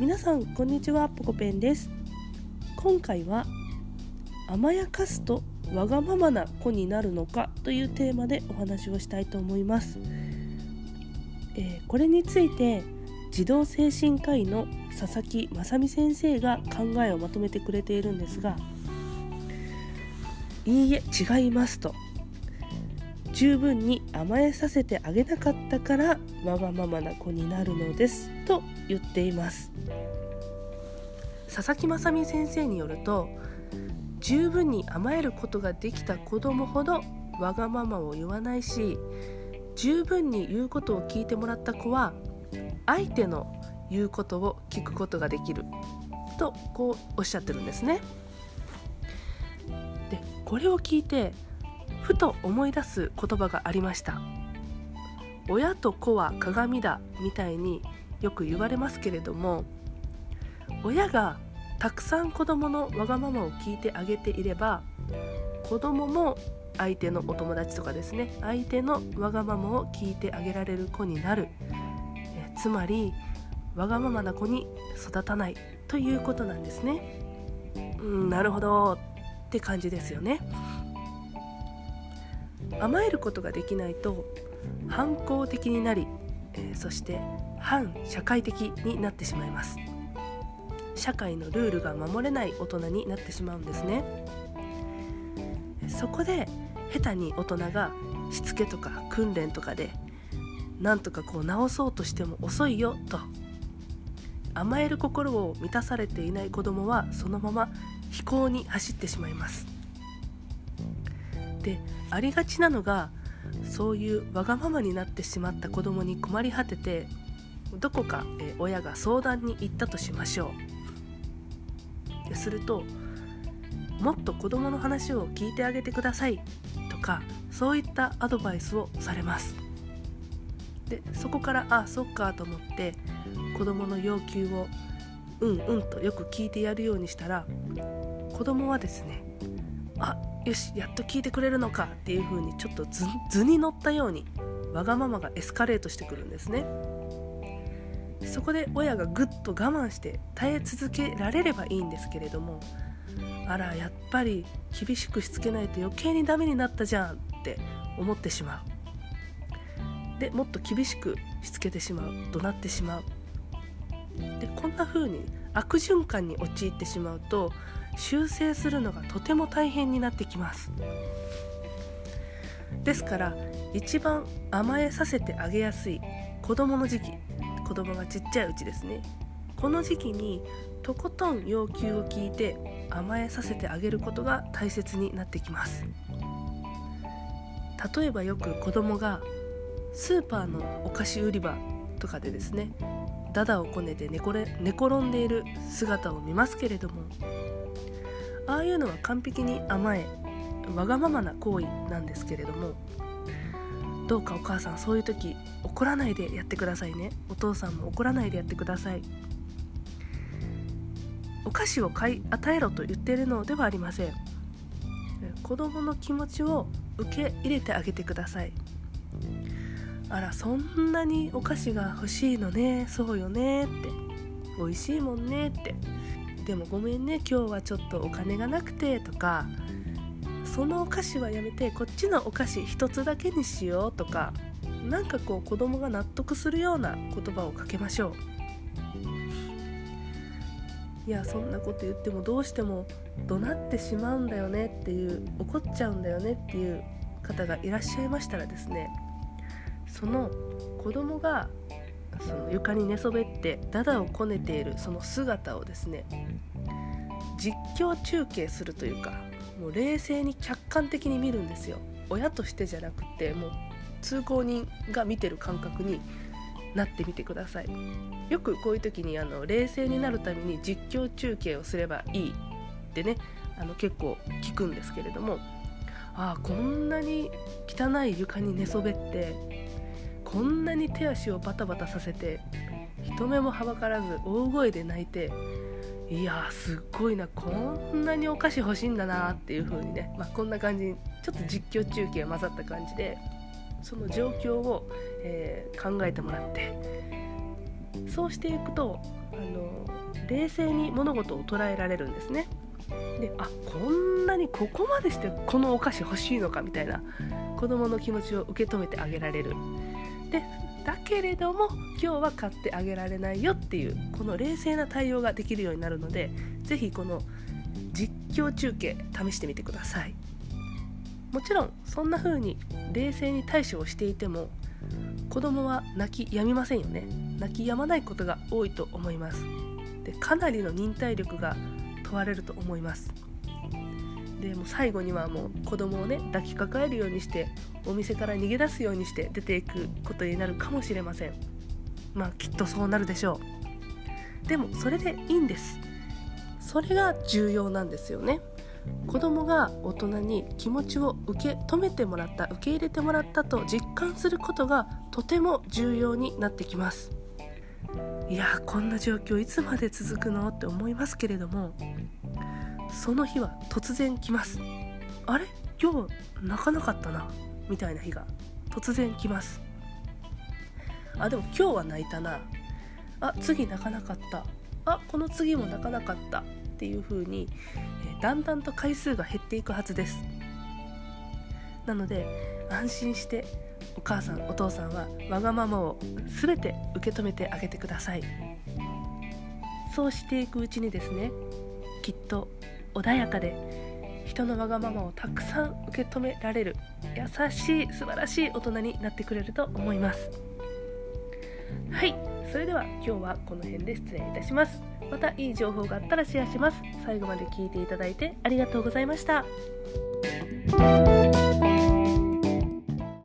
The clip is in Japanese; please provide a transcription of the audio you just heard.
皆さんこんにちは。ポコペンです。今回は甘やかすとわがままな子になるのかというテーマでお話をしたいと思います、えー、これについて児童精神科医の佐々木正美先生が考えをまとめてくれているんですがいいえ違いますと。十分に甘えさせてあげなかったからわがままな子になるのですと言っています佐々木雅美先生によると十分に甘えることができた子供ほどわがままを言わないし十分に言うことを聞いてもらった子は相手の言うことを聞くことができるとこうおっしゃってるんですね。でこれを聞いてふと思い出す言葉がありました。親と子は鏡だみたいによく言われますけれども親がたくさん子供のわがままを聞いてあげていれば子供も相手のお友達とかですね相手のわがままを聞いてあげられる子になる。えつまりわがままな子に育たないということなんですね。うんなるほどって感じですよね。甘えることができないと反抗的になり、えー、そして反社会的になってしまいます。社会のルールが守れない大人になってしまうんですね。そこで下手に大人がしつけとか訓練とかでなんとかこう直そうとしても遅いよと甘える心を満たされていない子供はそのまま飛行に走ってしまいます。でありがちなのがそういうわがままになってしまった子供に困り果ててどこか、親が相談に行ったとしましょう。するともっと子供の話を聞いてあげてくださいとかそういったアドバイスをされます。でそこからあそっかと思って子供の要求をうんうんとよく聞いてやるようにしたら子供はですねあよしやっと聞いてくれるのかっていう風にちょっと図に乗ったようにわがままがエスカレートしてくるんですね。そこで親がぐっと我慢して耐え続けられればいいんですけれどもあらやっぱり厳しくしつけないと余計にダメになったじゃんって思ってしまう。でもっと厳しくしつけてしまう怒鳴ってしまう。でこんな風に悪循環に陥ってしまうと修正するのがとても大変になってきます。ですから一番甘えさせてあげやすい子供の時期子供がちっちゃいうちですね。この時期にとことん要求を聞いて甘えさせてあげることが大切になってきます。例えばよく子供がスーパーのお菓子売り場とかでですねダダをこねて寝転んでいる姿を見ますけれどもああいうのは完璧に甘えわがままな行為なんですけれどもどうかお母さんそういう時怒らないでやってくださいね。お父さんも怒らないでやってください。お菓子を買い与えろと言ってるのではありません。子供の気持ちを受け入れてあげてください。あらそんなにお菓子が欲しいのねそうよねって。美味しいもんねって。でもごめんね今日はちょっとお金がなくてとかそのお菓子はやめてこっちのお菓子一つだけにしようとかなんかこう子供が納得するような言葉をかけましょう。いやそんなこと言ってもどうしても怒鳴ってしまうんだよねっていう怒っちゃうんだよねっていう方がいらっしゃいましたらですねその子供がその床に寝そべってダダをこねているその姿をですね実況中継するというかもう冷静に客観的に見るんですよ。親としてじゃなくてもう通行人が見てる感覚になってみてください。よくこういう時にあの冷静になるために実況中継をすればいいってねあの結構聞くんですけれどもああこんなに汚い床に寝そべってこんなに手足をバタバタさせて人目もはばからず大声で泣いていやすっごいなこんなにお菓子欲しいんだなっていう風にね、まあ、こんな感じにちょっと実況中継が混ざった感じでその状況を、えー、考えてもらってそうしていくとあの冷静に物事を捉えられるんですね。であこんなにここまでしてこのお菓子欲しいのかみたいな子どもの気持ちを受け止めてあげられる。でだけれども今日は買ってあげられないよっていうこの冷静な対応ができるようになるので是非この実況中継試してみてください。もちろんそんな風に冷静に対処をしていても子供は泣き止みませんよね。泣き止まないことが多いと思います。でかなりの忍耐力が問われると思います。でも最後にはもう子供をね抱きかかえるようにしてお店から逃げ出すようにして出ていくことになるかもしれません。まあきっとそうなるでしょう。でもそれでいいんです。それが重要なんですよね。子供が大人に気持ちを受け止めてもらった受け入れてもらったと実感することがとても重要になってきます。いやこんな状況いつまで続くの？って思いますけれどもその日は突然来ます。あれ？今日泣かなかったな。みたいな日が突然来ます。あでも今日は泣いたな。あ次泣かなかった。あこの次も泣かなかった。っていう風に、えだんだんと回数が減っていくはずです。なので安心してお母さんお父さんはわがままを全て受け止めてあげてください。そうしていくうちにですねきっと穏やかで人のわがままをたくさん受け止められる優しい素晴らしい大人になってくれると思います。はい。それでは今日はこの辺で失礼いたします。またいい情報があったらシェアします。最後まで聞いていただいてありがとうございました。